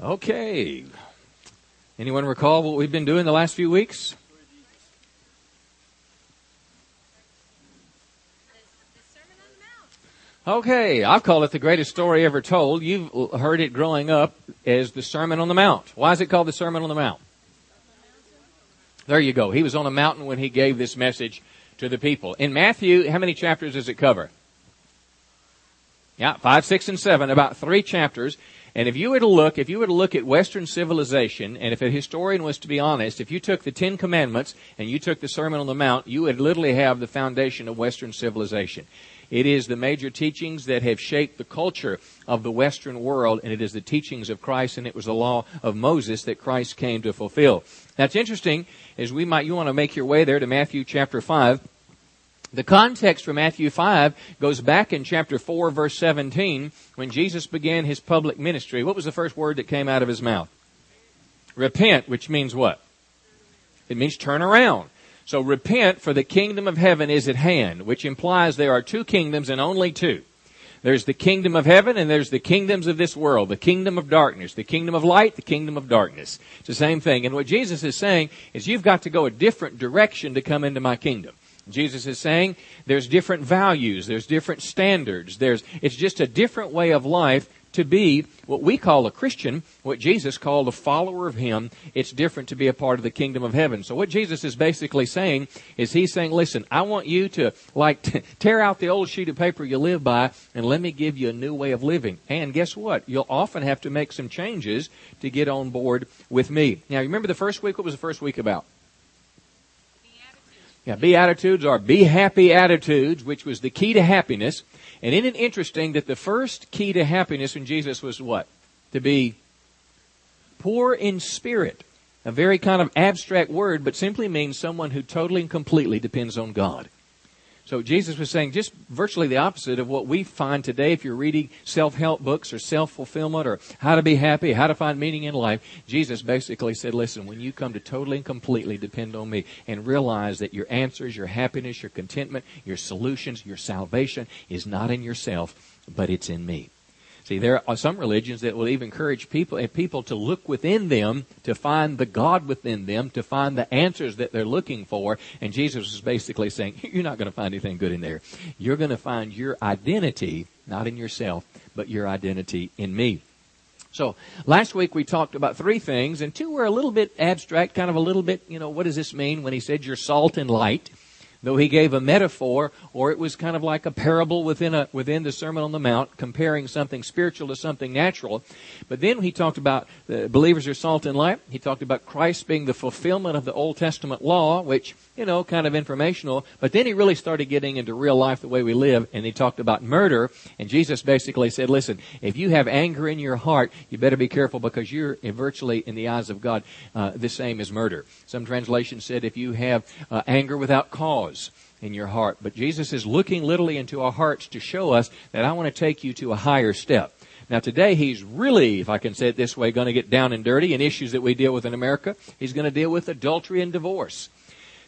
Okay. Anyone recall what we've been doing the last few weeks? Okay, I've called it the greatest story ever told. You've heard it growing up as the Sermon on the Mount. Why is it called the Sermon on the Mount? There you go. He was on a mountain when he gave this message to the people. In Matthew, how many chapters does it cover? Yeah, five, six, and seven, about three chapters. And if you were to look, if you were to look at Western civilization, and if a historian was to be honest, if you took the Ten Commandments and you took the Sermon on the Mount, you would literally have the foundation of Western civilization. It is the major teachings that have shaped the culture of the Western world, and it is the teachings of Christ, and it was the law of Moses that Christ came to fulfill. Now That's interesting, as we might, you want to make your way there to Matthew chapter 5. The context for Matthew 5 goes back in chapter 4 verse 17 when Jesus began his public ministry. What was the first word that came out of his mouth? Repent, which means what? It means turn around. So repent for the kingdom of heaven is at hand, which implies there are two kingdoms and only two. There's the kingdom of heaven and there's the kingdoms of this world, the kingdom of darkness, the kingdom of light, the kingdom of darkness. It's the same thing. And what Jesus is saying is you've got to go a different direction to come into my kingdom. Jesus is saying there's different values, there's different standards, there's, it's just a different way of life to be what we call a Christian, what Jesus called a follower of Him. It's different to be a part of the kingdom of heaven. So what Jesus is basically saying is He's saying, listen, I want you to like tear out the old sheet of paper you live by and let me give you a new way of living. And guess what? You'll often have to make some changes to get on board with me. Now remember the first week? What was the first week about? Yeah, beatitudes are be happy attitudes, which was the key to happiness. And isn't it interesting that the first key to happiness in Jesus was what? To be poor in spirit. A very kind of abstract word, but simply means someone who totally and completely depends on God. So Jesus was saying just virtually the opposite of what we find today if you're reading self-help books or self-fulfillment or how to be happy, how to find meaning in life. Jesus basically said, listen, when you come to totally and completely depend on me and realize that your answers, your happiness, your contentment, your solutions, your salvation is not in yourself, but it's in me. See, there are some religions that will even encourage people and people to look within them to find the God within them, to find the answers that they're looking for. And Jesus is basically saying, you're not going to find anything good in there. You're going to find your identity not in yourself, but your identity in me. So last week we talked about three things, and two were a little bit abstract, kind of a little bit, you know, what does this mean when he said you're salt and light? Though he gave a metaphor or it was kind of like a parable within a within the sermon on the mount comparing something spiritual to something natural. But then he talked about the believers are salt and light. He talked about christ being the fulfillment of the old testament law which you know kind of informational. But then he really started getting into real life the way we live and he talked about murder. And jesus basically said listen if you have anger in your heart you better be careful because you're virtually in the eyes of god uh, the same as murder. Some translations said if you have uh, anger without cause cause in your heart. But Jesus is looking literally into our hearts to show us that I want to take you to a higher step. Now today he's really, if I can say it this way, going to get down and dirty in issues that we deal with in America. He's going to deal with adultery and divorce.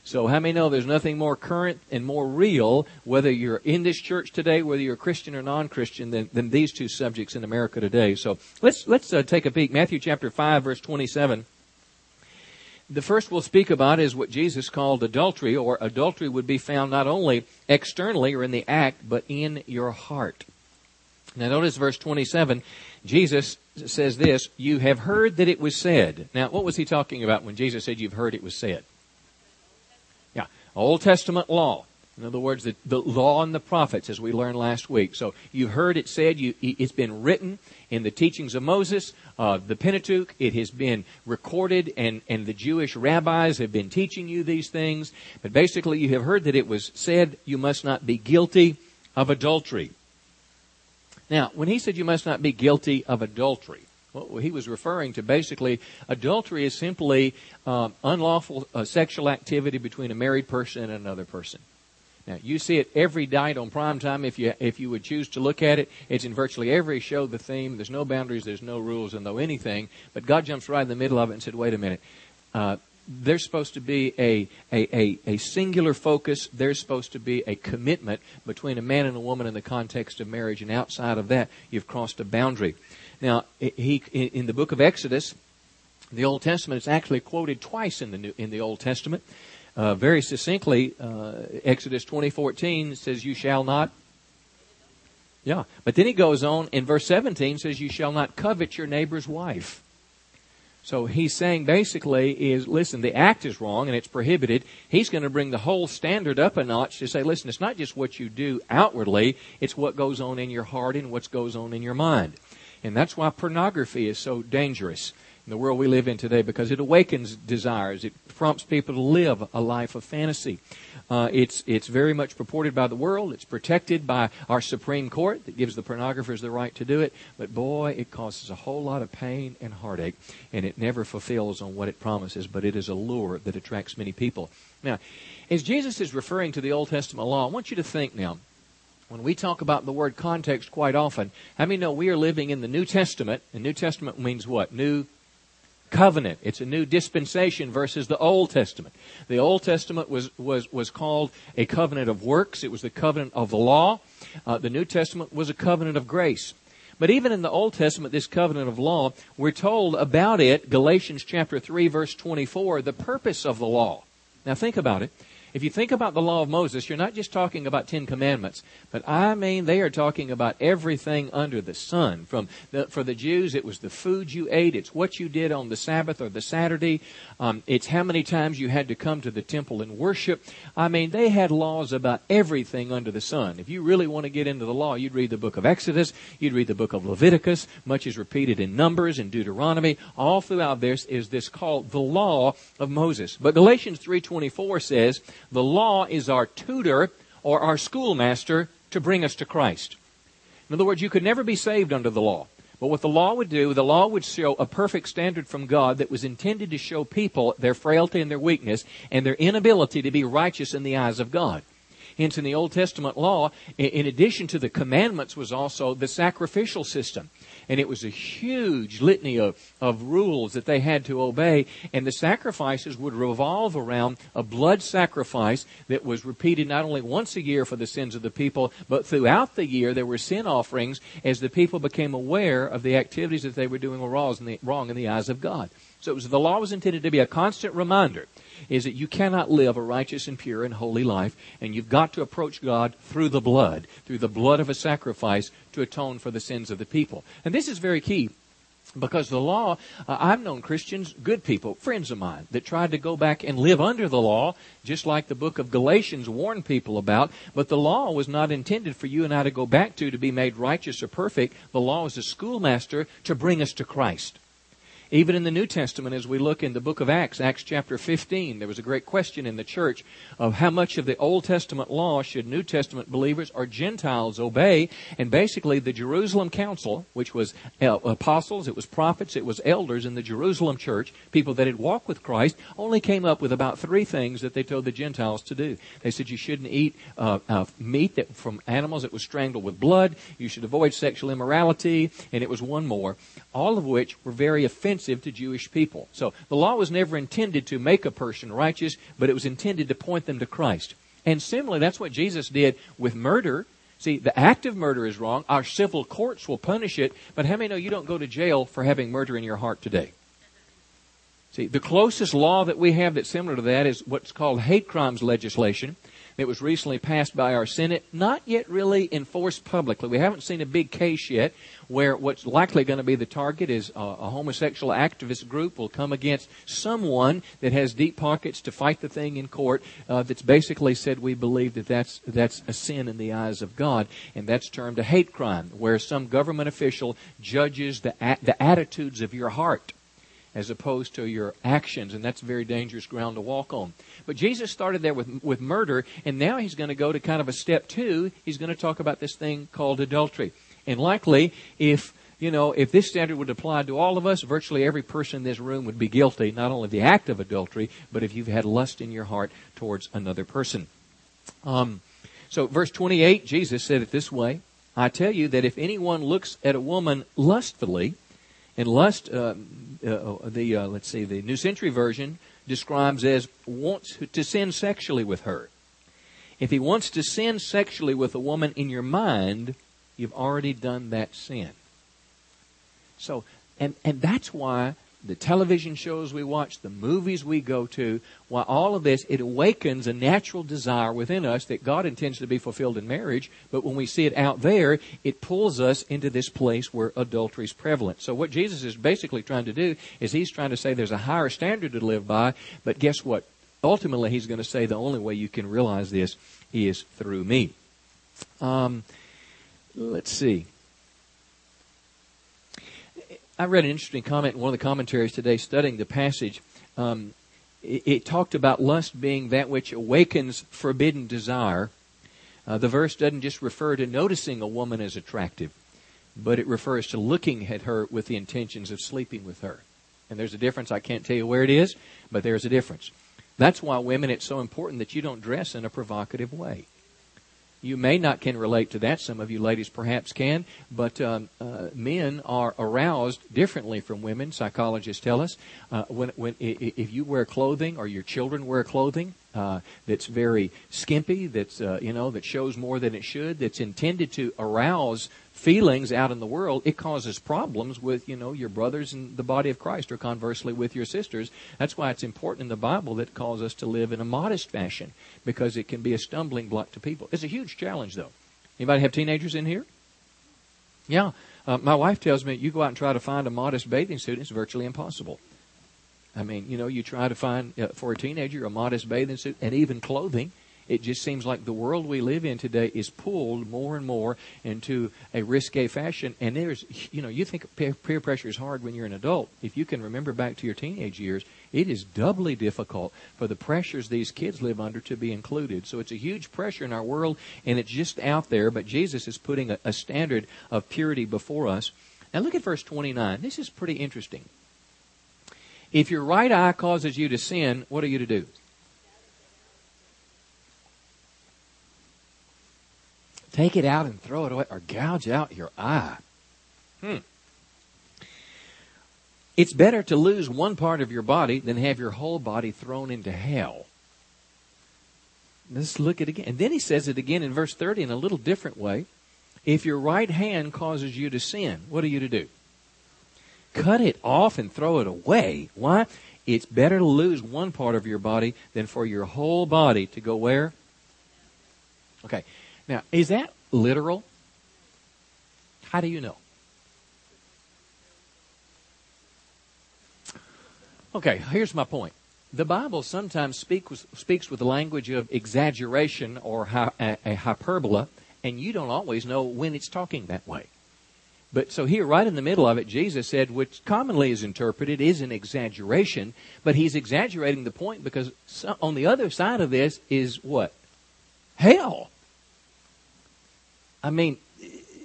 So how many know there's nothing more current and more real, whether you're in this church today, whether you're Christian or non-Christian, than, than these two subjects in America today. So let's, let's uh, take a peek. Matthew chapter 5 verse 27. The first we'll speak about is what Jesus called adultery, or adultery would be found not only externally or in the act, but in your heart. Now notice verse 27. Jesus says this, you have heard that it was said. Now what was he talking about when Jesus said you've heard it was said? Yeah, Old Testament law. In other words, the, the law and the prophets, as we learned last week. So you've heard it said, you, it's been written in the teachings of Moses, uh, the Pentateuch. It has been recorded, and, and the Jewish rabbis have been teaching you these things. But basically, you have heard that it was said, you must not be guilty of adultery. Now, when he said you must not be guilty of adultery, well, he was referring to basically adultery is simply um, unlawful uh, sexual activity between a married person and another person. Now, you see it every night on prime time if you, if you would choose to look at it. It's in virtually every show, the theme. There's no boundaries, there's no rules, and though anything. But God jumps right in the middle of it and said, wait a minute. Uh, there's supposed to be a, a, a, a, singular focus. There's supposed to be a commitment between a man and a woman in the context of marriage. And outside of that, you've crossed a boundary. Now, he, in the book of Exodus, the Old Testament is actually quoted twice in the New, in the Old Testament. Uh, very succinctly, uh, Exodus 20:14 says, "You shall not." Yeah, but then he goes on in verse 17 says, "You shall not covet your neighbor's wife." So he's saying basically is, listen, the act is wrong and it's prohibited. He's going to bring the whole standard up a notch to say, listen, it's not just what you do outwardly, it's what goes on in your heart and what goes on in your mind. And that's why pornography is so dangerous the world we live in today because it awakens desires. It prompts people to live a life of fantasy. Uh, it's it's very much purported by the world. It's protected by our Supreme Court that gives the pornographers the right to do it. But boy, it causes a whole lot of pain and heartache, and it never fulfills on what it promises. But it is a lure that attracts many people. Now, as Jesus is referring to the Old Testament law, I want you to think now. When we talk about the word context quite often, how many know we are living in the New Testament? And New Testament means what? New covenant. It's a new dispensation versus the Old Testament. The Old Testament was, was, was called a covenant of works. It was the covenant of the law. Uh, the New Testament was a covenant of grace. But even in the Old Testament, this covenant of law, we're told about it, Galatians chapter 3 verse 24, the purpose of the law. Now think about it. If you think about the law of Moses, you're not just talking about Ten Commandments, but I mean they are talking about everything under the sun. From the, for the Jews, it was the food you ate, it's what you did on the Sabbath or the Saturday, um, it's how many times you had to come to the temple and worship. I mean, they had laws about everything under the sun. If you really want to get into the law, you'd read the book of Exodus, you'd read the book of Leviticus, much is repeated in Numbers and Deuteronomy. All throughout this is this called the law of Moses. But Galatians 3:24 says the law is our tutor or our schoolmaster to bring us to Christ. In other words, you could never be saved under the law. But what the law would do, the law would show a perfect standard from God that was intended to show people their frailty and their weakness and their inability to be righteous in the eyes of God. Hence, in the Old Testament law, in addition to the commandments, was also the sacrificial system and it was a huge litany of, of rules that they had to obey, and the sacrifices would revolve around a blood sacrifice that was repeated not only once a year for the sins of the people, but throughout the year there were sin offerings as the people became aware of the activities that they were doing wrong in the, wrong in the eyes of God. So was, the law was intended to be a constant reminder is that you cannot live a righteous and pure and holy life, and you've got to approach God through the blood, through the blood of a sacrifice to atone for the sins of the people. And this is very key because the law, uh, I've known Christians, good people, friends of mine, that tried to go back and live under the law, just like the book of Galatians warned people about. But the law was not intended for you and I to go back to to be made righteous or perfect. The law is a schoolmaster to bring us to Christ. Even in the New Testament, as we look in the book of Acts, Acts chapter 15, there was a great question in the church of how much of the Old Testament law should New Testament believers or Gentiles obey. And basically, the Jerusalem Council, which was apostles, it was prophets, it was elders in the Jerusalem church, people that had walked with Christ, only came up with about three things that they told the Gentiles to do. They said you shouldn't eat uh, uh, meat that, from animals that was strangled with blood, you should avoid sexual immorality, and it was one more, all of which were very offensive offensive to Jewish people. So the law was never intended to make a person righteous, but it was intended to point them to Christ. And similarly, that's what Jesus did with murder. See, the act of murder is wrong. Our civil courts will punish it, but how many know you don't go to jail for having murder in your heart today? See, the closest law that we have that's similar to that is what's called hate crimes legislation that was recently passed by our Senate, not yet really enforced publicly. We haven't seen a big case yet where what's likely going to be the target is a, a homosexual activist group will come against someone that has deep pockets to fight the thing in court uh, that's basically said we believe that that's, that's a sin in the eyes of God, and that's termed a hate crime, where some government official judges the, the attitudes of your heart as opposed to your actions, and that's very dangerous ground to walk on. But Jesus started there with, with murder, and now he's going to go to kind of a step two. He's going to talk about this thing called adultery. And likely, if you know, if this standard would apply to all of us, virtually every person in this room would be guilty, not only of the act of adultery, but if you've had lust in your heart towards another person. Um, so, verse 28, Jesus said it this way I tell you that if anyone looks at a woman lustfully, and lust, uh, uh, the uh, let's see, the New Century Version describes as wants to sin sexually with her. If he wants to sin sexually with a woman in your mind, you've already done that sin. So, and, and that's why the television shows we watch, the movies we go to, why all of this, it awakens a natural desire within us that God intends to be fulfilled in marriage, but when we see it out there, it pulls us into this place where adultery is prevalent. So what Jesus is basically trying to do is he's trying to say there's a higher standard to live by, but guess what? Ultimately, he's going to say the only way you can realize this is through me. Um, let's see. I read an interesting comment in one of the commentaries today studying the passage. Um, it, it, talked about lust being that which awakens forbidden desire. Uh, the verse doesn't just refer to noticing a woman as attractive, but it refers to looking at her with the intentions of sleeping with her. And there's a difference. I can't tell you where it is, but there's a difference. That's why women, it's so important that you don't dress in a provocative way. You may not can relate to that. Some of you ladies perhaps can, but um, uh, men are aroused differently from women. Psychologists tell us uh, when, when if you wear clothing or your children wear clothing uh, that's very skimpy, that's uh, you know that shows more than it should, that's intended to arouse feelings out in the world, it causes problems with, you know, your brothers in the body of Christ or conversely with your sisters. That's why it's important in the Bible that calls us to live in a modest fashion because it can be a stumbling block to people. It's a huge challenge though. Anybody have teenagers in here? Yeah. Uh, my wife tells me you go out and try to find a modest bathing suit, it's virtually impossible. I mean, you know, you try to find uh, for a teenager a modest bathing suit and even clothing it just seems like the world we live in today is pulled more and more into a risque fashion. And there's, you know, you think peer pressure is hard when you're an adult. If you can remember back to your teenage years, it is doubly difficult for the pressures these kids live under to be included. So it's a huge pressure in our world, and it's just out there. But Jesus is putting a, a standard of purity before us. Now look at verse 29. This is pretty interesting. If your right eye causes you to sin, what are you to do? Take it out and throw it away or gouge out your eye. Hmm. It's better to lose one part of your body than have your whole body thrown into hell. Let's look at it again. And then he says it again in verse 30 in a little different way. If your right hand causes you to sin, what are you to do? Cut it off and throw it away. Why? It's better to lose one part of your body than for your whole body to go where? Okay. Now, is that literal? How do you know? Okay, here's my point. The Bible sometimes speak speaks with the language of exaggeration or a, a hyperbola, and you don't always know when it's talking that way. But so here, right in the middle of it, Jesus said, which commonly is interpreted is an exaggeration, but he's exaggerating the point because on the other side of this is what? Hell. I mean,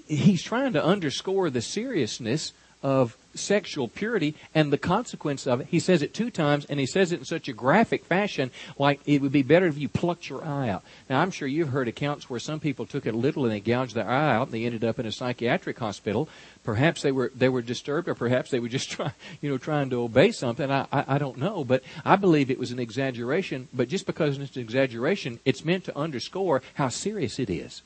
he's trying to underscore the seriousness of sexual purity and the consequence of it. He says it two times, and he says it in such a graphic fashion, like it would be better if you plucked your eye out. Now, I'm sure you've heard accounts where some people took it little and they gouged their eye out, and they ended up in a psychiatric hospital. Perhaps they were they were disturbed, or perhaps they were just trying, you know, trying to obey something. I, I I don't know, but I believe it was an exaggeration. But just because it's an exaggeration, it's meant to underscore how serious it is.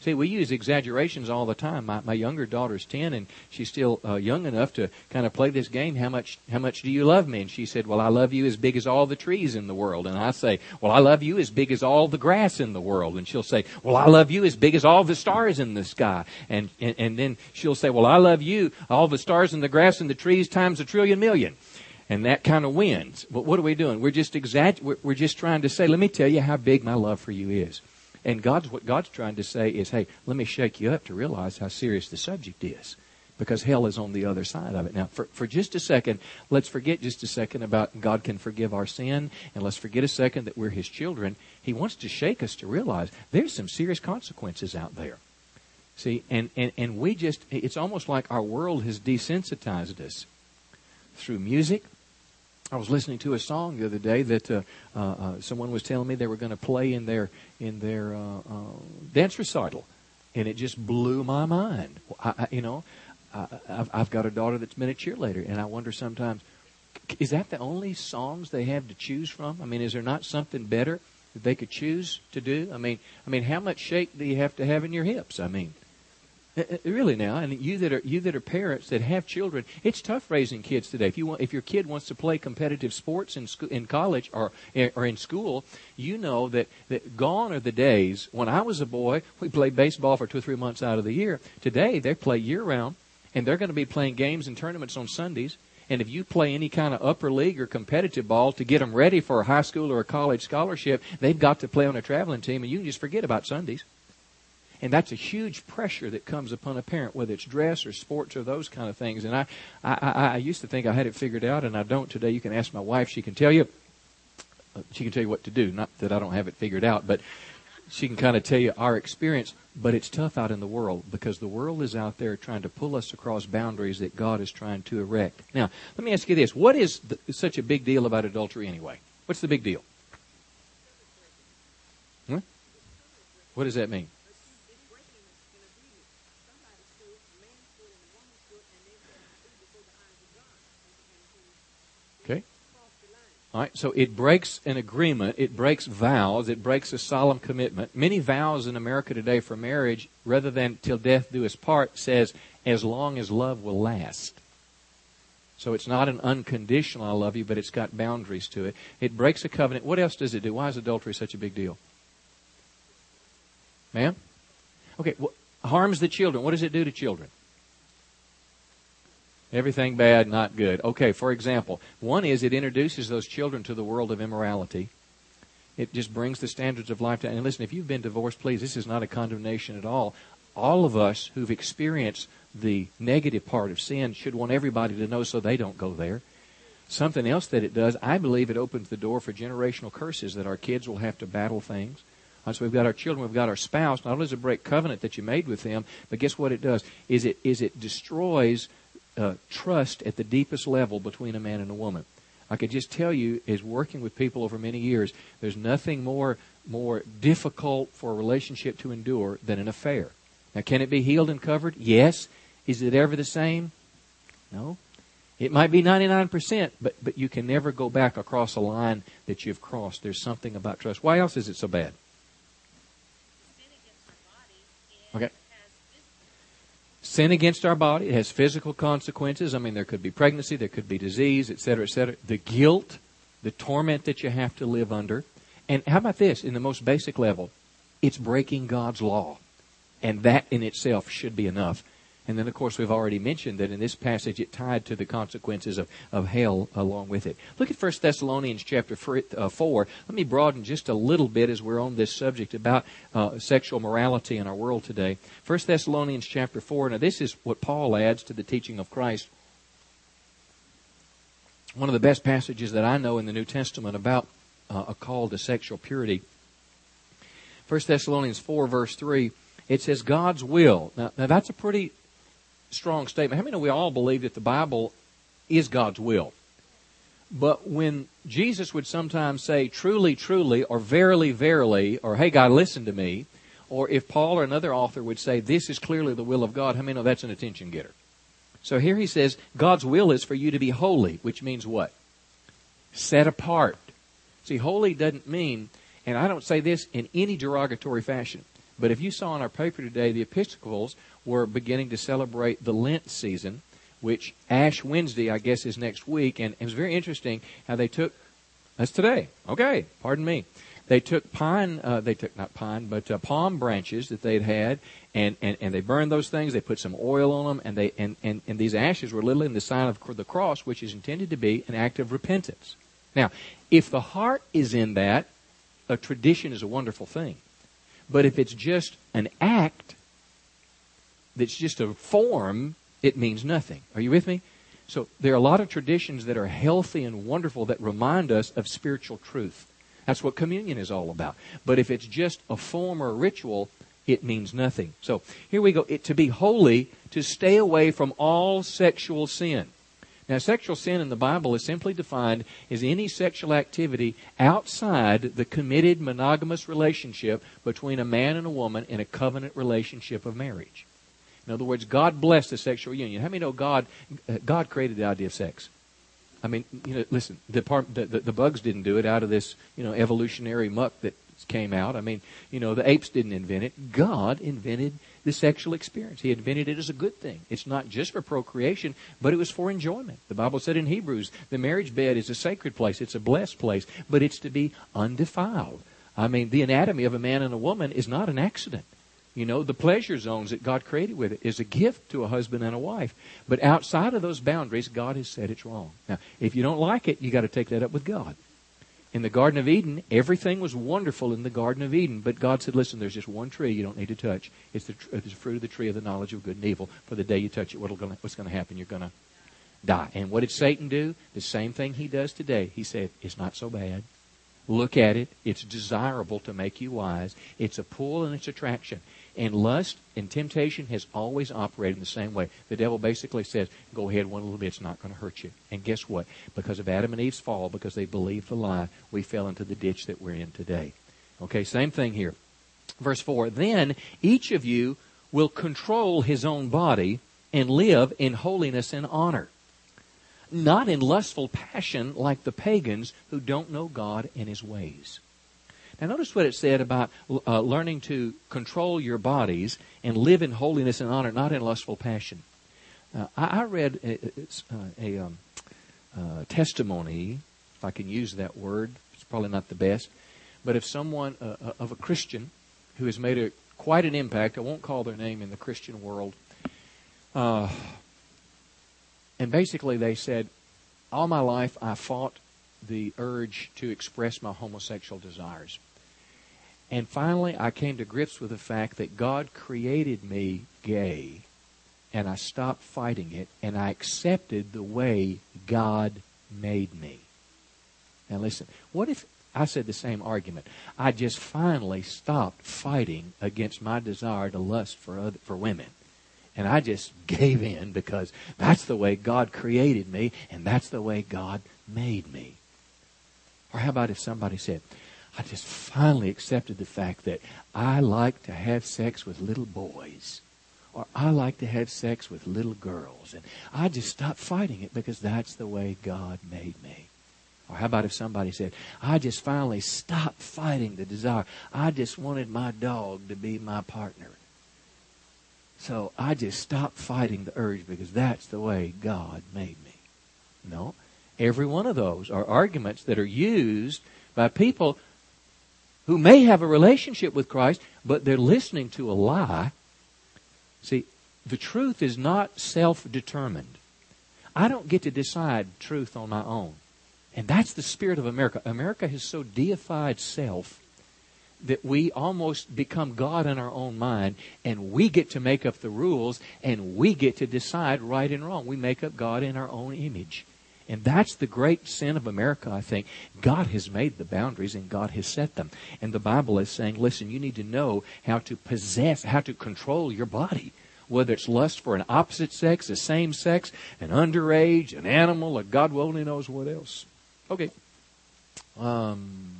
See, we use exaggerations all the time. My, my younger daughter's 10 and she's still uh, young enough to kind of play this game. How much, how much do you love me? And she said, well, I love you as big as all the trees in the world. And I say, well, I love you as big as all the grass in the world. And she'll say, well, I love you as big as all the stars in the sky. And, and, and then she'll say, well, I love you, all the stars and the grass and the trees times a trillion million and that kind of wins. But what are we doing? We're just exag- we're just trying to say, let me tell you how big my love for you is. And God's what God's trying to say is, hey, let me shake you up to realize how serious the subject is. Because hell is on the other side of it. Now, for, for just a second, let's forget just a second about God can forgive our sin, and let's forget a second that we're His children. He wants to shake us to realize there's some serious consequences out there. See, and, and, and we just, it's almost like our world has desensitized us through music, I was listening to a song the other day that uh, uh, uh, someone was telling me they were going to play in their in their uh, uh, dance recital, and it just blew my mind. I, I, you know, I, I've, I've got a daughter that's been a cheerleader, and I wonder sometimes, is that the only songs they have to choose from? I mean, is there not something better that they could choose to do? I mean, I mean, how much shake do you have to have in your hips? I mean, really now, and you that are you that are parents that have children, it's tough raising kids today. If you want, if your kid wants to play competitive sports in school, in college or eh, or in school, you know that that gone are the days when I was a boy. We played baseball for two or three months out of the year. Today they play year round, and they're going to be playing games and tournaments on Sundays. And if you play any kind of upper league or competitive ball to get them ready for a high school or a college scholarship, they've got to play on a traveling team, and you can just forget about Sundays. And that's a huge pressure that comes upon a parent, whether it's dress or sports or those kind of things. And I, I, I, used to think I had it figured out, and I don't today. You can ask my wife; she can tell you. She can tell you what to do. Not that I don't have it figured out, but she can kind of tell you our experience. But it's tough out in the world because the world is out there trying to pull us across boundaries that God is trying to erect. Now, let me ask you this: What is the, such a big deal about adultery anyway? What's the big deal? Huh? What does that mean? Right, so it breaks an agreement, it breaks vows, it breaks a solemn commitment. Many vows in America today for marriage, rather than till death do us part, says as long as love will last. So it's not an unconditional I love you, but it's got boundaries to it. It breaks a covenant. What else does it do? Why is adultery such a big deal? Ma'am? Okay, well, harms the children. What does it do to children? Everything bad, not good. Okay, for example, one is it introduces those children to the world of immorality. It just brings the standards of life down. And listen, if you've been divorced, please, this is not a condemnation at all. All of us who've experienced the negative part of sin should want everybody to know so they don't go there. Something else that it does, I believe it opens the door for generational curses that our kids will have to battle things. So we've got our children, we've got our spouse. Not only does it break covenant that you made with them, but guess what it does? Is it is it destroys uh, trust at the deepest level between a man and a woman. I could just tell you, as working with people over many years, there's nothing more more difficult for a relationship to endure than an affair. Now, can it be healed and covered? Yes. Is it ever the same? No. It might be 99%, but, but you can never go back across a line that you've crossed. There's something about trust. Why else is it so bad? Sin against our body. It has physical consequences. I mean, there could be pregnancy, there could be disease, et cetera, et cetera. The guilt, the torment that you have to live under. And how about this? In the most basic level, it's breaking God's law. And that in itself should be enough. And then, of course, we've already mentioned that in this passage it tied to the consequences of, of hell along with it. Look at 1 Thessalonians chapter uh, 4. Let me broaden just a little bit as we're on this subject about uh, sexual morality in our world today. 1 Thessalonians chapter 4. Now, this is what Paul adds to the teaching of Christ. One of the best passages that I know in the New Testament about uh, a call to sexual purity. 1 Thessalonians 4, verse 3, it says, God's will. Now, now that's a pretty strong statement. How many know we all believe that the Bible is God's will? But when Jesus would sometimes say, truly, truly, or verily, verily, or hey, God, listen to me, or if Paul or another author would say, this is clearly the will of God, how many know that's an attention getter? So here he says, God's will is for you to be holy, which means what? Set apart. See, holy doesn't mean, and I don't say this in any derogatory fashion, but if you saw in our paper today, the Episcopals were beginning to celebrate the Lent season, which Ash Wednesday, I guess, is next week. And it was very interesting how they took, that's today. Okay, pardon me. They took pine, uh, they took not pine, but uh, palm branches that they'd had, and, and, and they burned those things. They put some oil on them, and they and, and, and these ashes were literally in the sign of the cross, which is intended to be an act of repentance. Now, if the heart is in that, a tradition is a wonderful thing. But if it's just an act, that's just a form, it means nothing. Are you with me? So there are a lot of traditions that are healthy and wonderful that remind us of spiritual truth. That's what communion is all about. But if it's just a form or a ritual, it means nothing. So here we go. It, to be holy, to stay away from all sexual sin. Now, sexual sin in the Bible is simply defined as any sexual activity outside the committed monogamous relationship between a man and a woman in a covenant relationship of marriage. In other words, God blessed the sexual union. How many know God, uh, God created the idea of sex? I mean, you know, listen, the, part, the, the, the bugs didn't do it out of this, you know, evolutionary muck that came out. I mean, you know, the apes didn't invent it. God invented the sexual experience. He invented it as a good thing. It's not just for procreation, but it was for enjoyment. The Bible said in Hebrews, the marriage bed is a sacred place. It's a blessed place, but it's to be undefiled. I mean, the anatomy of a man and a woman is not an accident. You know, the pleasure zones that God created with it is a gift to a husband and a wife. But outside of those boundaries, God has said it's wrong. Now, if you don't like it, you got to take that up with God. In the Garden of Eden, everything was wonderful in the Garden of Eden, but God said, listen, there's just one tree you don't need to touch. It's the, it's uh, the fruit of the tree of the knowledge of good and evil. For the day you touch it, what's going to happen? You're going to die. And what did Satan do? The same thing he does today. He said, it's not so bad. Look at it. It's desirable to make you wise. It's a pull and it's attraction. And lust and temptation has always operated in the same way. The devil basically says, go ahead one little bit, it's not going to hurt you. And guess what? Because of Adam and Eve's fall, because they believed the lie, we fell into the ditch that we're in today. Okay, same thing here. Verse 4 Then each of you will control his own body and live in holiness and honor, not in lustful passion like the pagans who don't know God and his ways. Now, notice what it said about uh, learning to control your bodies and live in holiness and honor, not in lustful passion. Uh, I, I, read a, uh, a, um, uh, testimony, if I can use that word. It's probably not the best, but if someone uh, uh, of a Christian who has made a quite an impact, I won't call their name in the Christian world, and basically they said, all my life I fought the urge to express my homosexual desires. And finally, I came to grips with the fact that God created me gay, and I stopped fighting it, and I accepted the way God made me. Now, listen, what if I said the same argument? I just finally stopped fighting against my desire to lust for, other, for women. And I just gave in because that's the way God created me, and that's the way God made me. Or how about if somebody said, I just finally accepted the fact that I like to have sex with little boys. Or I like to have sex with little girls. And I just stopped fighting it because that's the way God made me. Or how about if somebody said, I just finally stopped fighting the desire. I just wanted my dog to be my partner. So I just stopped fighting the urge because that's the way God made me. No. Every one of those are arguments that are used by people who may have a relationship with Christ, but they're listening to a lie. See, the truth is not self determined. I don't get to decide truth on my own. And that's the spirit of America. America has so deified self that we almost become God in our own mind, and we get to make up the rules, and we get to decide right and wrong. We make up God in our own image. And that's the great sin of America, I think. God has made the boundaries and God has set them. And the Bible is saying, listen, you need to know how to possess, how to control your body. Whether it's lust for an opposite sex, the same sex, an underage, an animal, or God only knows what else. Okay. Um,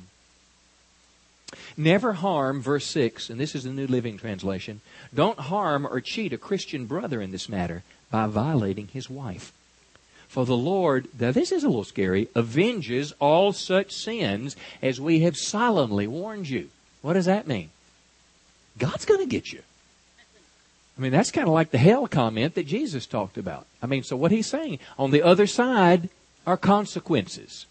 Never harm, verse 6, and this is the New Living Translation. Don't harm or cheat a Christian brother in this matter by violating his wife. For the Lord, now this is a little scary, avenges all such sins as we have solemnly warned you. What does that mean? God's going to get you. I mean, that's kind of like the hell comment that Jesus talked about. I mean, so what he's saying, on the other side are consequences.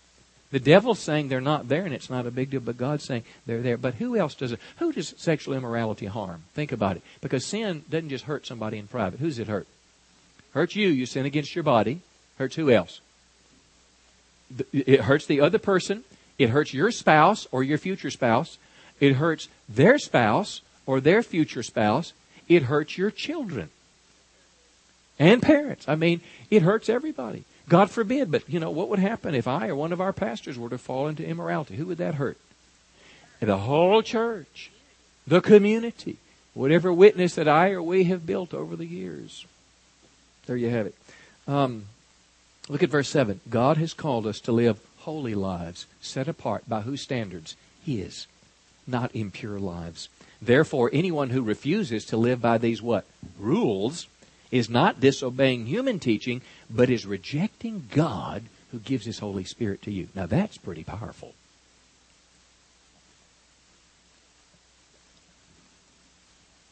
The devil's saying they're not there and it's not a big deal, but God's saying they're there. But who else does it? Who does sexual immorality harm? Think about it. Because sin doesn't just hurt somebody in private. Who's it hurt? Hurts you. You sin against your body. Hurts who else? It hurts the other person. It hurts your spouse or your future spouse. It hurts their spouse or their future spouse. It hurts your children and parents. I mean, it hurts everybody. God forbid, but you know, what would happen if I or one of our pastors were to fall into immorality? Who would that hurt? The whole church, the community, whatever witness that I or we have built over the years. There you have it. Um, Look at verse 7. God has called us to live holy lives, set apart by whose standards? His, not impure lives. Therefore, anyone who refuses to live by these what? Rules is not disobeying human teaching, but is rejecting God who gives his Holy Spirit to you. Now that's pretty powerful.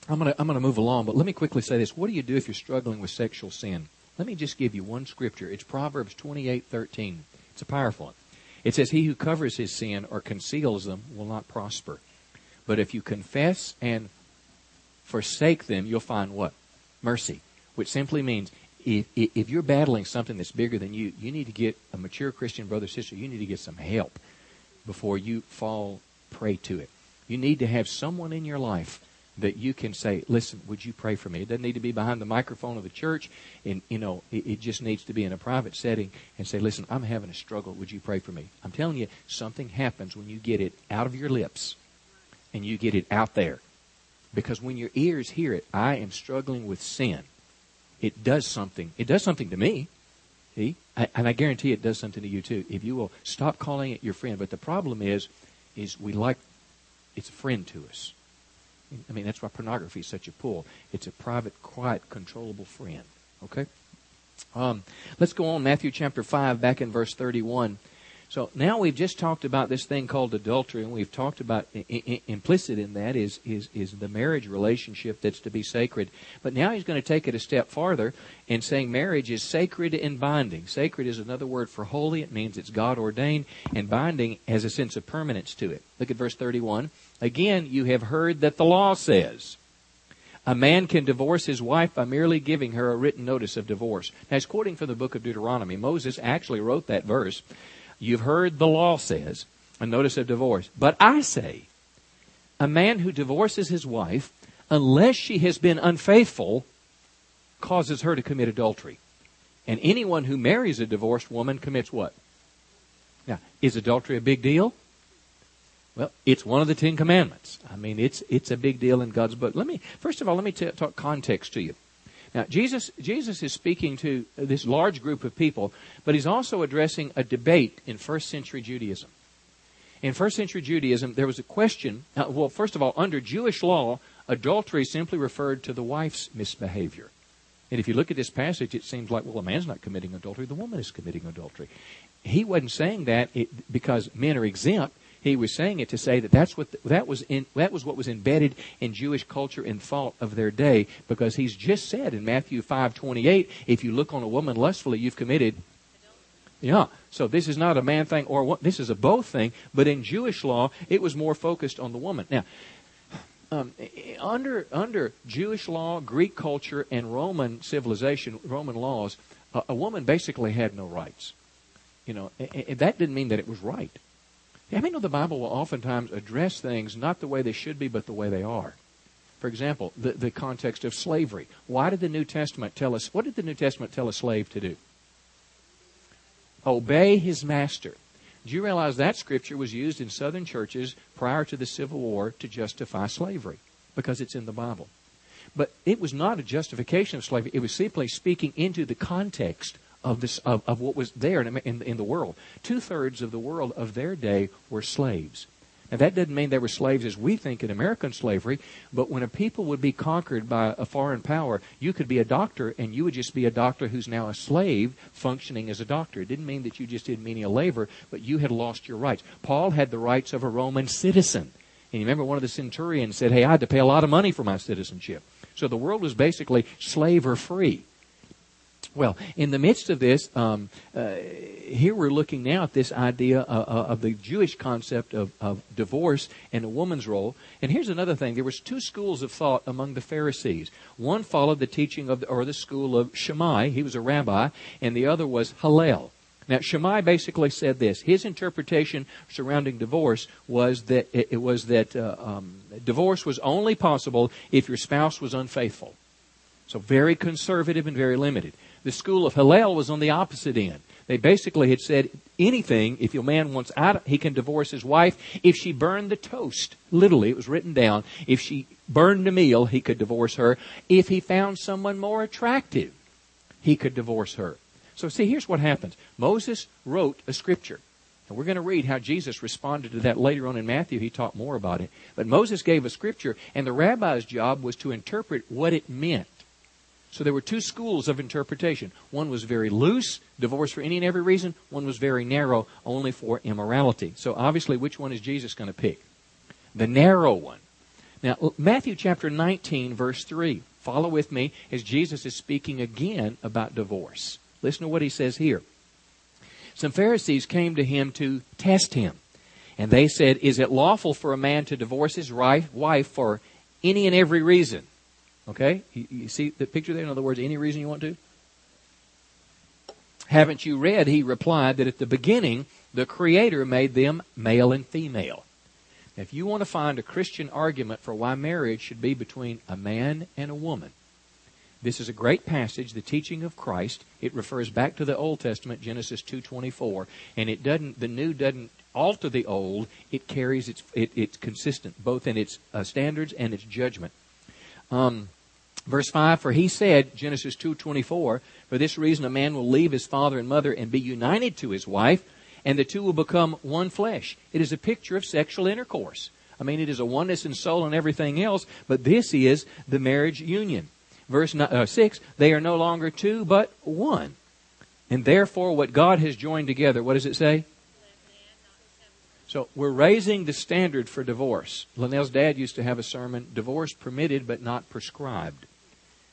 I'm going to I'm going to move along, but let me quickly say this. What do you do if you're struggling with sexual sin? Let me just give you one scripture. It's Proverbs 28:13. It's a powerful one. It says, "He who covers his sin or conceals them will not prosper, but if you confess and forsake them, you'll find what mercy." Which simply means if, if you're battling something that's bigger than you, you need to get a mature Christian brother sister. You need to get some help before you fall prey to it. You need to have someone in your life that you can say, listen, would you pray for me? It doesn't need to be behind the microphone of the church. And, you know, it, it, just needs to be in a private setting and say, listen, I'm having a struggle. Would you pray for me? I'm telling you, something happens when you get it out of your lips and you get it out there. Because when your ears hear it, I am struggling with sin. It does something. It does something to me. See? I, and I guarantee it does something to you too. If you will stop calling it your friend. But the problem is, is we like, it's a friend to us. I mean, that's why pornography is such a pull. It's a private, quiet, controllable friend. Okay? Um, let's go on, Matthew chapter 5, back in verse 31. So now we've just talked about this thing called adultery, and we've talked about I- I- implicit in that is, is, is the marriage relationship that's to be sacred. But now he's going to take it a step farther and saying marriage is sacred and binding. Sacred is another word for holy. It means it's God ordained, and binding has a sense of permanence to it. Look at verse 31. Again, you have heard that the law says. A man can divorce his wife by merely giving her a written notice of divorce. Now, he's quoting from the book of Deuteronomy. Moses actually wrote that verse. You've heard the law says, a notice of divorce. But I say, a man who divorces his wife, unless she has been unfaithful, causes her to commit adultery. And anyone who marries a divorced woman commits what? Now, is adultery a big deal? Well, it's one of the Ten Commandments. I mean, it's it's a big deal in God's book. Let me first of all let me t- talk context to you. Now, Jesus Jesus is speaking to this large group of people, but he's also addressing a debate in first century Judaism. In first century Judaism, there was a question. Uh, well, first of all, under Jewish law, adultery simply referred to the wife's misbehavior. And if you look at this passage, it seems like, well, a man's not committing adultery, the woman is committing adultery. He wasn't saying that it, because men are exempt. He was saying it to say that that's what that was in, that was what was embedded in Jewish culture and thought of their day. Because he's just said in Matthew five twenty eight, if you look on a woman lustfully, you've committed. Yeah. So this is not a man thing or what, this is a both thing. But in Jewish law, it was more focused on the woman. Now, um, under under Jewish law, Greek culture, and Roman civilization, Roman laws, a, a woman basically had no rights. You know, and, and that didn't mean that it was right. I mean, know the Bible will oftentimes address things not the way they should be, but the way they are. For example, the, the context of slavery. Why did the New Testament tell us, what did the New Testament tell a slave to do? Obey his master. Do you realize that scripture was used in southern churches prior to the Civil War to justify slavery? Because it's in the Bible. But it was not a justification of slavery. It was simply speaking into the context of this of, of what was there in, in, in the world. Two thirds of the world of their day were slaves. Now that doesn't mean they were slaves as we think in American slavery, but when a people would be conquered by a foreign power, you could be a doctor and you would just be a doctor who's now a slave functioning as a doctor. It didn't mean that you just did menial labor, but you had lost your rights. Paul had the rights of a Roman citizen. And you remember one of the centurions said, Hey, I had to pay a lot of money for my citizenship. So the world was basically slave or free. Well, in the midst of this, um, uh, here we're looking now at this idea of, of the Jewish concept of, of, divorce and a woman's role. And here's another thing: there was two schools of thought among the Pharisees. One followed the teaching of, the, or the school of Shammai; he was a rabbi, and the other was Hillel. Now, Shammai basically said this. His interpretation surrounding divorce was that it, it was that uh, um, divorce was only possible if your spouse was unfaithful. So very conservative and very limited. The school of Hillel was on the opposite end. They basically had said anything, if your man wants out, he can divorce his wife. If she burned the toast, literally, it was written down, if she burned a meal, he could divorce her. If he found someone more attractive, he could divorce her. So see, here's what happens. Moses wrote a scripture. And we're going to read how Jesus responded to that later on in Matthew. He taught more about it. But Moses gave a scripture, and the rabbi's job was to interpret what it meant. So there were two schools of interpretation. One was very loose, divorce for any and every reason. One was very narrow, only for immorality. So obviously, which one is Jesus going to pick? The narrow one. Now, Matthew chapter 19, verse 3. Follow with me as Jesus is speaking again about divorce. Listen to what he says here. Some Pharisees came to him to test him. And they said, Is it lawful for a man to divorce his wife for any and every reason? Okay? You, you see the picture there? In other words, any reason you want to? Haven't you read? He replied that at the beginning, the Creator made them male and female. If you want to find a Christian argument for why marriage should be between a man and a woman, this is a great passage, the teaching of Christ. It refers back to the Old Testament, Genesis 2:24, and it doesn't the new doesn't alter the old. It carries its it, it's consistent both in its uh, standards and its judgment. Um, verse 5 for he said Genesis 2:24 for this reason a man will leave his father and mother and be united to his wife and the two will become one flesh. It is a picture of sexual intercourse. I mean, it is a oneness in soul and everything else, but this is the marriage union. Verse uh, 6 They are no longer two, but one. And therefore, what God has joined together, what does it say? So we're raising the standard for divorce. Linnell's dad used to have a sermon, divorce permitted but not prescribed.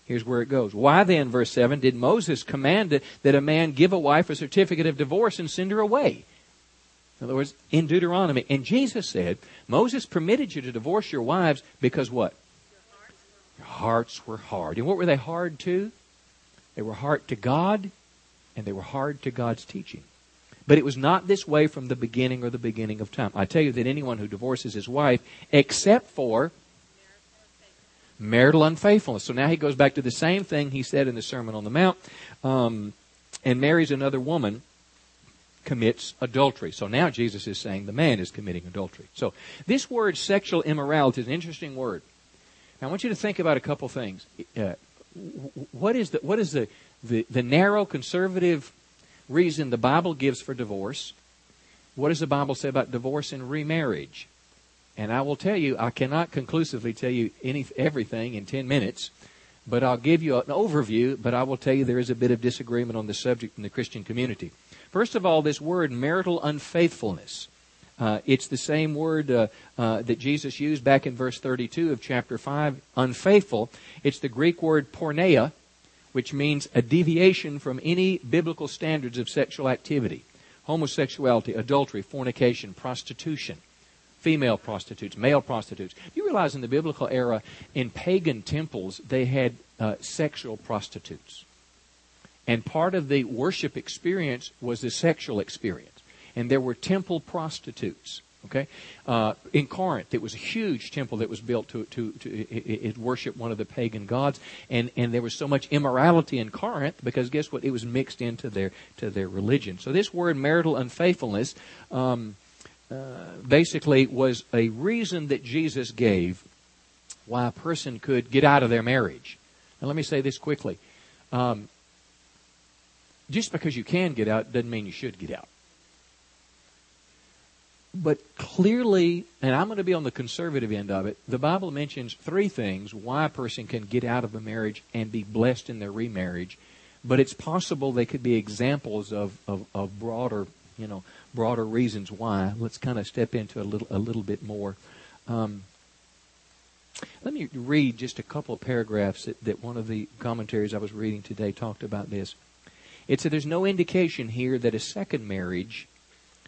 Here's where it goes. Why then, verse 7, did Moses command that a man give a wife a certificate of divorce and send her away? In other words, in Deuteronomy. And Jesus said, Moses permitted you to divorce your wives because what? Your hearts were hard. And what were they hard to? They were hard to God, and they were hard to God's teaching. But it was not this way from the beginning or the beginning of time. I tell you that anyone who divorces his wife, except for marital unfaithfulness. So now he goes back to the same thing he said in the Sermon on the Mount, um, and marries another woman, commits adultery. So now Jesus is saying the man is committing adultery. So this word sexual immorality is an interesting word. Now I want you to think about a couple things. Uh, what is the what is the, the the narrow conservative reason the Bible gives for divorce? What does the Bible say about divorce and remarriage? And I will tell you, I cannot conclusively tell you any everything in 10 minutes, but I'll give you an overview, but I will tell you there is a bit of disagreement on the subject in the Christian community. First of all, this word marital unfaithfulness. Uh, it's the same word uh, uh, that Jesus used back in verse 32 of chapter 5, unfaithful. It's the Greek word porneia, which means a deviation from any biblical standards of sexual activity homosexuality, adultery, fornication, prostitution female prostitutes, male prostitutes. You realize in the biblical era, in pagan temples, they had uh, sexual prostitutes? And part of the worship experience was the sexual experience. And there were temple prostitutes. Okay, uh, in Corinth, it was a huge temple that was built to to, to it, it worship one of the pagan gods, and and there was so much immorality in Corinth because guess what? It was mixed into their to their religion. So this word marital unfaithfulness. Um, basically was a reason that Jesus gave why a person could get out of their marriage. And let me say this quickly. Um, just because you can get out doesn't mean you should get out. But clearly, and I'm going to be on the conservative end of it, the Bible mentions three things why a person can get out of a marriage and be blessed in their remarriage. But it's possible they could be examples of, of, of broader, you know, broader reasons why. Let's kind of step into a little a little bit more. Um, let me read just a couple of paragraphs that, that one of the commentaries I was reading today talked about this. It said there's no indication here that a second marriage,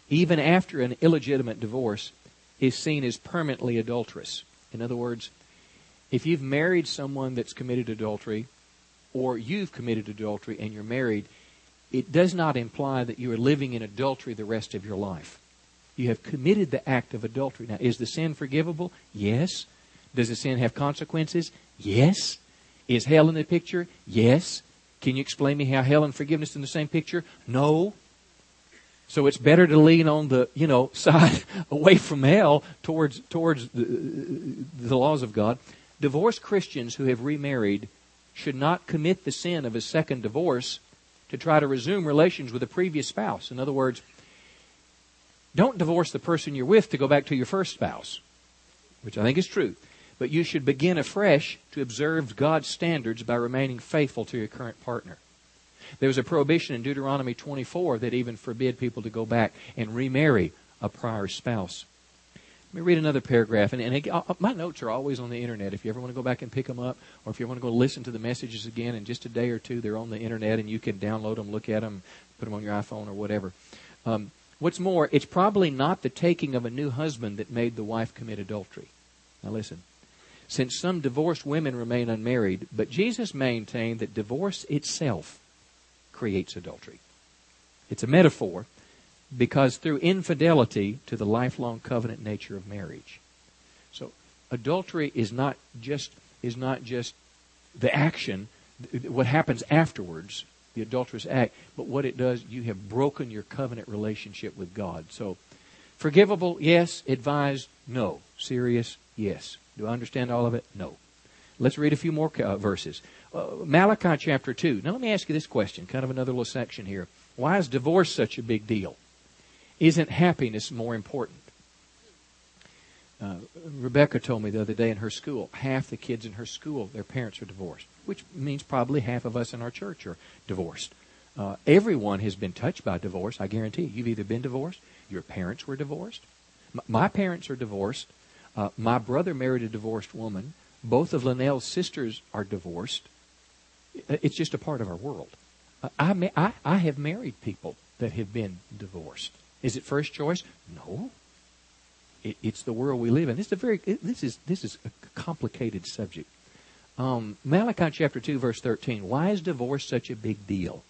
even after an illegitimate divorce, is seen as permanently adulterous. In other words, if you've married someone that's committed adultery, or you've committed adultery and you're married, it does not imply that you are living in adultery the rest of your life. You have committed the act of adultery. Now, is the sin forgivable? Yes. Does the sin have consequences? Yes. Is hell in the picture? Yes. Can you explain me how hell and forgiveness in the same picture? No. So it's better to lean on the, you know, side away from hell towards towards the, the laws of God. Divorced Christians who have remarried should not commit the sin of a second divorce to try to resume relations with a previous spouse. In other words, don't divorce the person you're with to go back to your first spouse, which I think is true. But you should begin afresh to observe God's standards by remaining faithful to your current partner. There was a prohibition in Deuteronomy 24 that even forbid people to go back and remarry a prior spouse. Let me read another paragraph. And, and it, uh, my notes are always on the internet. If you ever want to go back and pick them up, or if you want to go listen to the messages again in just a day or two, they're on the internet and you can download them, look at them, put them on your iPhone or whatever. Um, what's more, it's probably not the taking of a new husband that made the wife commit adultery. Now listen. Since some divorced women remain unmarried, but Jesus maintained that divorce itself creates adultery. It's a metaphor because through infidelity to the lifelong covenant nature of marriage. So adultery is not just is not just the action, what happens afterwards, the adulterous act, but what it does, you have broken your covenant relationship with God. So forgivable, yes. Advised, no. Serious, yes. Do I understand all of it? No. Let's read a few more uh, verses. Uh, Malachi chapter 2. Now let me ask you this question, kind of another little section here. Why is divorce such a big deal? Isn't happiness more important? Uh, Rebecca told me the other day in her school, half the kids in her school, their parents are divorced, which means probably half of us in our church are divorced. Uh, everyone has been touched by divorce, I guarantee you. You've either been divorced, your parents were divorced. M- my parents are divorced. Uh, my brother married a divorced woman. Both of Linnell's sisters are divorced. It's just a part of our world. Uh, I, I, I have married people that have been divorced. Is it first choice? No. It, it's the world we live in. This is a very it, this is this is a complicated subject. Um, Malachi chapter two verse thirteen. Why is divorce such a big deal?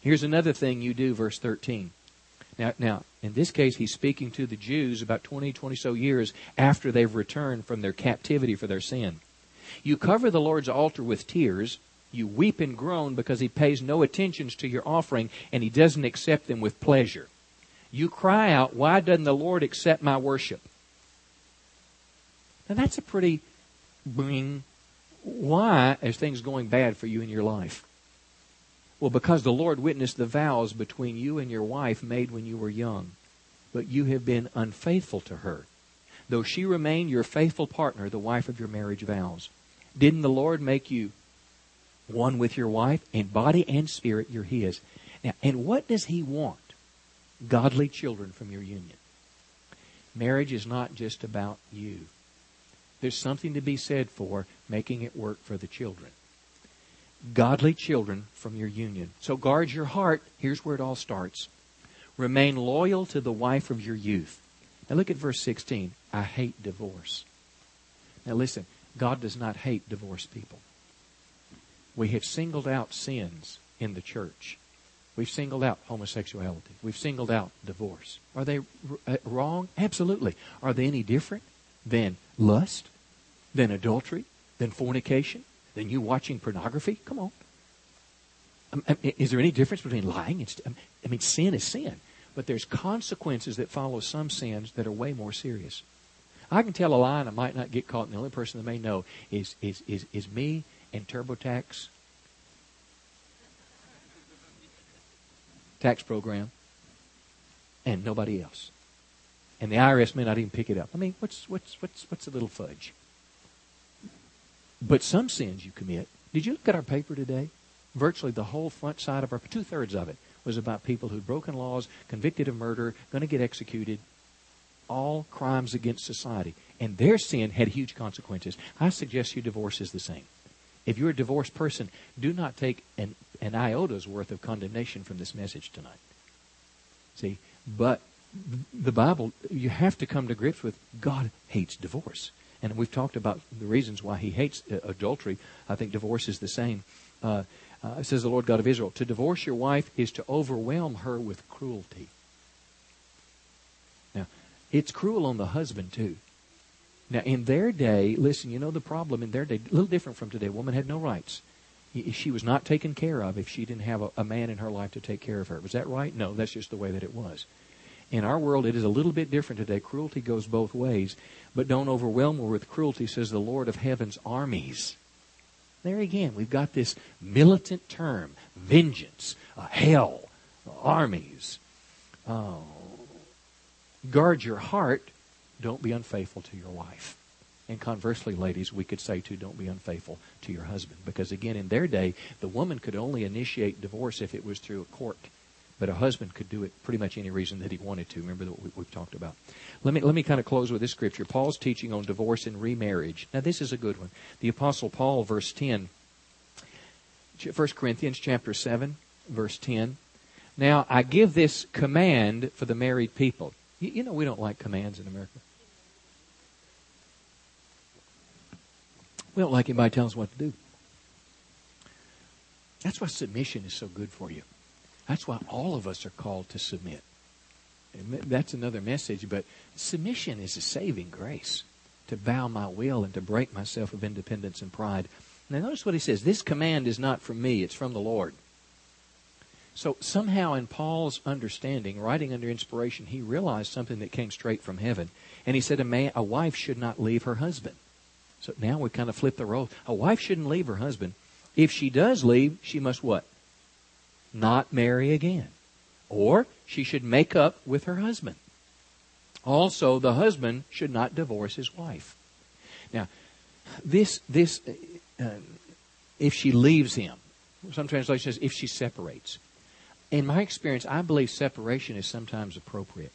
Here's another thing you do. Verse thirteen. Now, now, in this case, he's speaking to the Jews about 20, 20 so years after they've returned from their captivity for their sin. You cover the Lord's altar with tears. You weep and groan because he pays no attentions to your offering and he doesn't accept them with pleasure you cry out, Why doesn't the Lord accept my worship? Now that's a pretty bring. Why is things going bad for you in your life? Well, because the Lord witnessed the vows between you and your wife made when you were young, but you have been unfaithful to her, though she remained your faithful partner, the wife of your marriage vows. Didn't the Lord make you one with your wife? In body and spirit, you're His. Now, and what does He want? Godly children from your union. Marriage is not just about you. There's something to be said for making it work for the children. Godly children from your union. So guard your heart. Here's where it all starts. Remain loyal to the wife of your youth. Now look at verse 16. I hate divorce. Now listen, God does not hate divorced people. We have singled out sins in the church. We've singled out homosexuality. We've singled out divorce. Are they uh, wrong? Absolutely. Are they any different than lust, than adultery, than fornication, than you watching pornography? Come on. Um, um, is there any difference between lying um, I mean, sin is sin, but there's consequences that follow some sins that are way more serious. I can tell a lie and I might not get caught, and the only person that may know is is is, is me and TurboTax tax program and nobody else. And the IRS may not even pick it up. I mean, what's what's what's what's a little fudge? But some sins you commit. Did you look at our paper today? Virtually the whole front side of our two thirds of it was about people who'd broken laws, convicted of murder, going to get executed. All crimes against society. And their sin had huge consequences. I suggest you divorce is the same. If you're a divorced person, do not take an, an iota's worth of condemnation from this message tonight. See, but the Bible, you have to come to grips with God hates divorce. And we've talked about the reasons why he hates uh, adultery. I think divorce is the same. Uh, uh, says the Lord God of Israel, to divorce your wife is to overwhelm her with cruelty. Now, it's cruel on the husband too. Now, in their day, listen, you know the problem in their day, a little different from today. A woman had no rights. She was not taken care of if she didn't have a, a man in her life to take care of her. Was that right? No, that's just the way that it was. In our world, it is a little bit different today. Cruelty goes both ways. But don't overwhelm her with cruelty, says the Lord of heaven's armies. There again, we've got this militant term vengeance, uh, hell, armies. Oh. Guard your heart don't be unfaithful to your wife. And conversely, ladies, we could say too, don't be unfaithful to your husband. Because again, in their day, the woman could only initiate divorce if it was through a court But a husband could do it pretty much any reason that he wanted to. Remember what we've talked about. Let me let me kind of close with this scripture. Paul's teaching on divorce and remarriage. Now this is a good one. The apostle Paul, verse ten. 1 Corinthians chapter 7, verse 10. Now, I give this command for the married people. You, you know, we don't like commands in America. We don't like anybody telling us what to do. That's why submission is so good for you. That's why all of us are called to submit. That's another message, but submission is a saving grace to bow my will and to break myself of independence and pride. Now, notice what he says this command is not from me, it's from the Lord. So, somehow, in Paul's understanding, writing under inspiration, he realized something that came straight from heaven. And he said a, man, a wife should not leave her husband. So now we kind of flip the roles. A wife shouldn't leave her husband. If she does leave, she must what? Not marry again. Or she should make up with her husband. Also, the husband should not divorce his wife. Now, this, this, uh, if she leaves him, some translations says if she separates. In my experience, I believe separation is sometimes appropriate.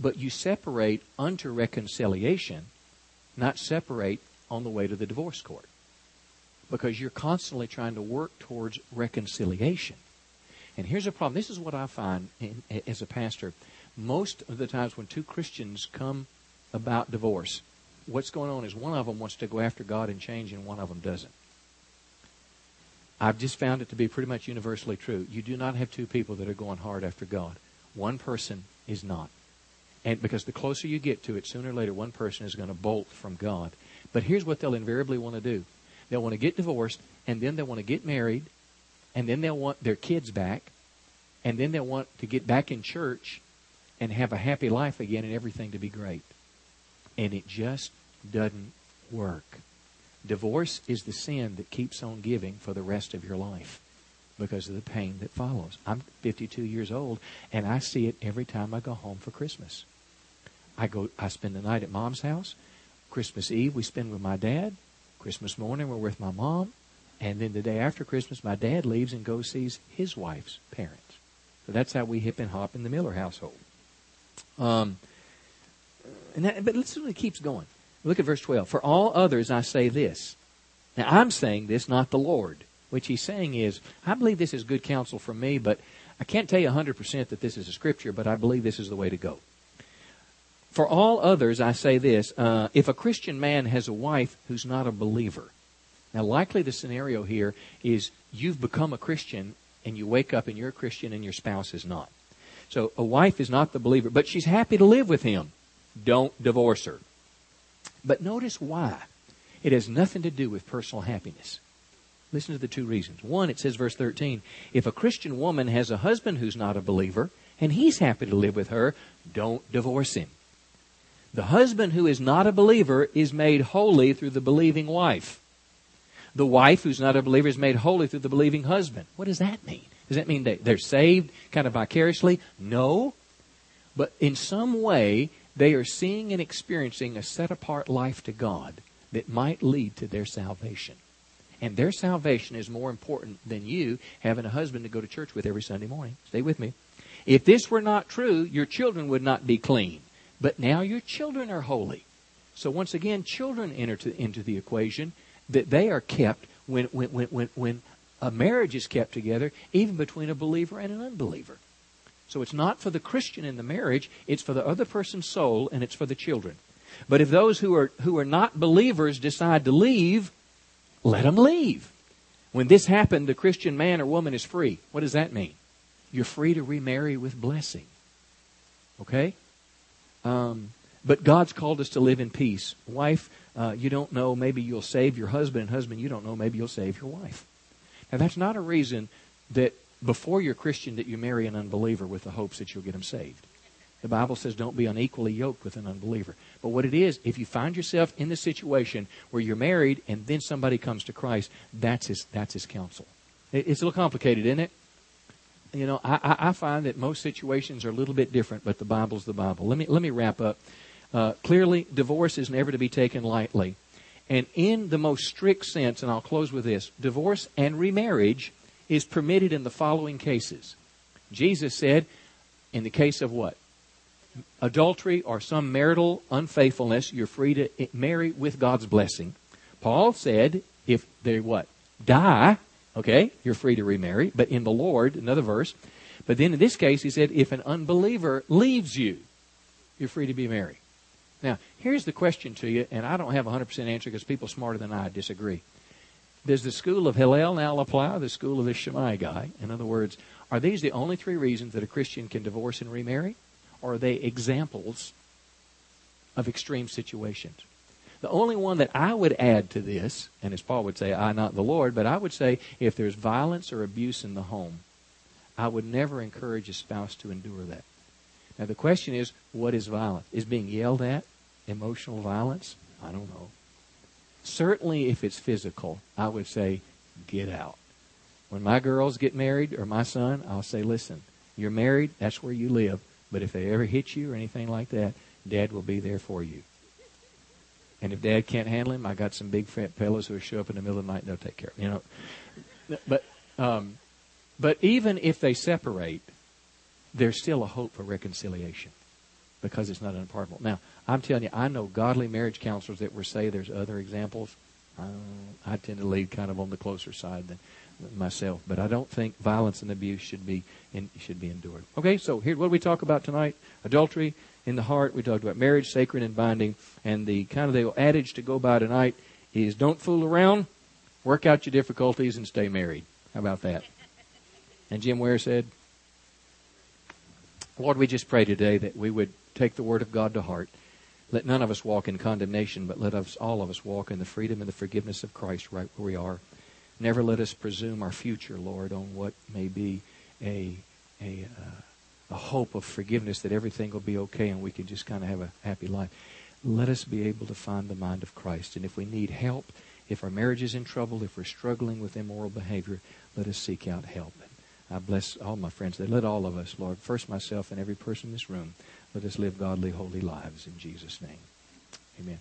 But you separate unto reconciliation not separate on the way to the divorce court. Because you're constantly trying to work towards reconciliation. And here's a problem. This is what I find in, as a pastor. Most of the times when two Christians come about divorce, what's going on is one of them wants to go after God and change, and one of them doesn't. I've just found it to be pretty much universally true. You do not have two people that are going hard after God. One person is not. And because the closer you get to it, sooner or later, one person is going to bolt from God. But here's what they'll invariably want to do they'll want to get divorced, and then they'll want to get married, and then they'll want their kids back, and then they'll want to get back in church and have a happy life again and everything to be great. And it just doesn't work. Divorce is the sin that keeps on giving for the rest of your life because of the pain that follows. I'm 52 years old, and I see it every time I go home for Christmas. I go I spend the night at mom's house. Christmas Eve we spend with my dad. Christmas morning we're with my mom. And then the day after Christmas my dad leaves and goes sees his wife's parents. So that's how we hip and hop in the Miller household. Um, and that, but listen, it keeps going. Look at verse 12. For all others I say this. Now I'm saying this, not the Lord. Which he's saying is, I believe this is good counsel from me, but I can't tell you 100% that this is a scripture, but I believe this is the way to go. For all others, I say this uh, if a Christian man has a wife who's not a believer, now likely the scenario here is you've become a Christian and you wake up and you're a Christian and your spouse is not. So a wife is not the believer, but she's happy to live with him. Don't divorce her. But notice why. It has nothing to do with personal happiness. Listen to the two reasons. One, it says, verse 13, if a Christian woman has a husband who's not a believer and he's happy to live with her, don't divorce him. The husband who is not a believer is made holy through the believing wife. The wife who's not a believer is made holy through the believing husband. What does that mean? Does that mean they, they're saved kind of vicariously? No. But in some way, they are seeing and experiencing a set apart life to God that might lead to their salvation. And their salvation is more important than you having a husband to go to church with every Sunday morning. Stay with me. If this were not true, your children would not be clean. But now your children are holy. So once again, children enter to, into the equation that they are kept when, when, when, when, a marriage is kept together, even between a believer and an unbeliever. So it's not for the Christian in the marriage, it's for the other person's soul and it's for the children. But if those who are, who are not believers decide to leave, let them leave. When this happened, the Christian man or woman is free. What does that mean? You're free to remarry with blessing. Okay? Um, but God's called us to live in peace. Wife, uh, you don't know, maybe you'll save your husband, and husband, you don't know, maybe you'll save your wife. Now, that's not a reason that before you're Christian that you marry an unbeliever with the hopes that you'll get him saved. The Bible says don't be unequally yoked with an unbeliever. But what it is, if you find yourself in the situation where you're married and then somebody comes to Christ, that's his, that's his counsel. It's a little complicated, isn't it? You know, I, I find that most situations are a little bit different, but the Bible's the Bible. Let me let me wrap up. Uh, clearly, divorce is never to be taken lightly, and in the most strict sense, and I'll close with this: divorce and remarriage is permitted in the following cases: Jesus said, in the case of what? Adultery or some marital unfaithfulness, you're free to marry with God's blessing. Paul said, if they what? Die, okay, you're free to remarry. But in the Lord, another verse. But then in this case, he said, if an unbeliever leaves you, you're free to be married. Now, here's the question to you, and I don't have a 100% answer because people smarter than I disagree. Does the school of Hillel now apply, the school of the Shammai guy? In other words, are these the only three reasons that a Christian can divorce and remarry? Or are they examples of extreme situations? The only one that I would add to this, and as Paul would say, I not the Lord, but I would say if there's violence or abuse in the home, I would never encourage a spouse to endure that. Now the question is, what is violence? Is being yelled at emotional violence? I don't know. Certainly if it's physical, I would say, get out. When my girls get married or my son, I'll say, listen, you're married, that's where you live. But if they ever hit you or anything like that, dad will be there for you. And if dad can't handle him, I got some big fat fellows who will show up in the middle of the night and they'll take care of him. You know, but um, but even if they separate, there's still a hope for reconciliation because it's not unpardonable. Now, I'm telling you, I know godly marriage counselors that will say there's other examples. Uh, I tend to lead kind of on the closer side than myself, but I don't think violence and abuse should be in, should be endured. Okay, so here, what do we talk about tonight? Adultery in the heart. We talked about marriage, sacred and binding, and the kind of the adage to go by tonight is don't fool around, work out your difficulties, and stay married. How about that? And Jim Ware said, Lord, we just pray today that we would take the Word of God to heart. Let none of us walk in condemnation, but let us, all of us walk in the freedom and the forgiveness of Christ right where we are. Never let us presume our future, Lord, on what may be a a uh, a hope of forgiveness that everything will be okay and we can just kind of have a happy life. Let us be able to find the mind of Christ. And if we need help, if our marriage is in trouble, if we're struggling with immoral behavior, let us seek out help. I bless all my friends. Let all of us, Lord, first myself and every person in this room, let us live godly, holy lives in Jesus' name. Amen.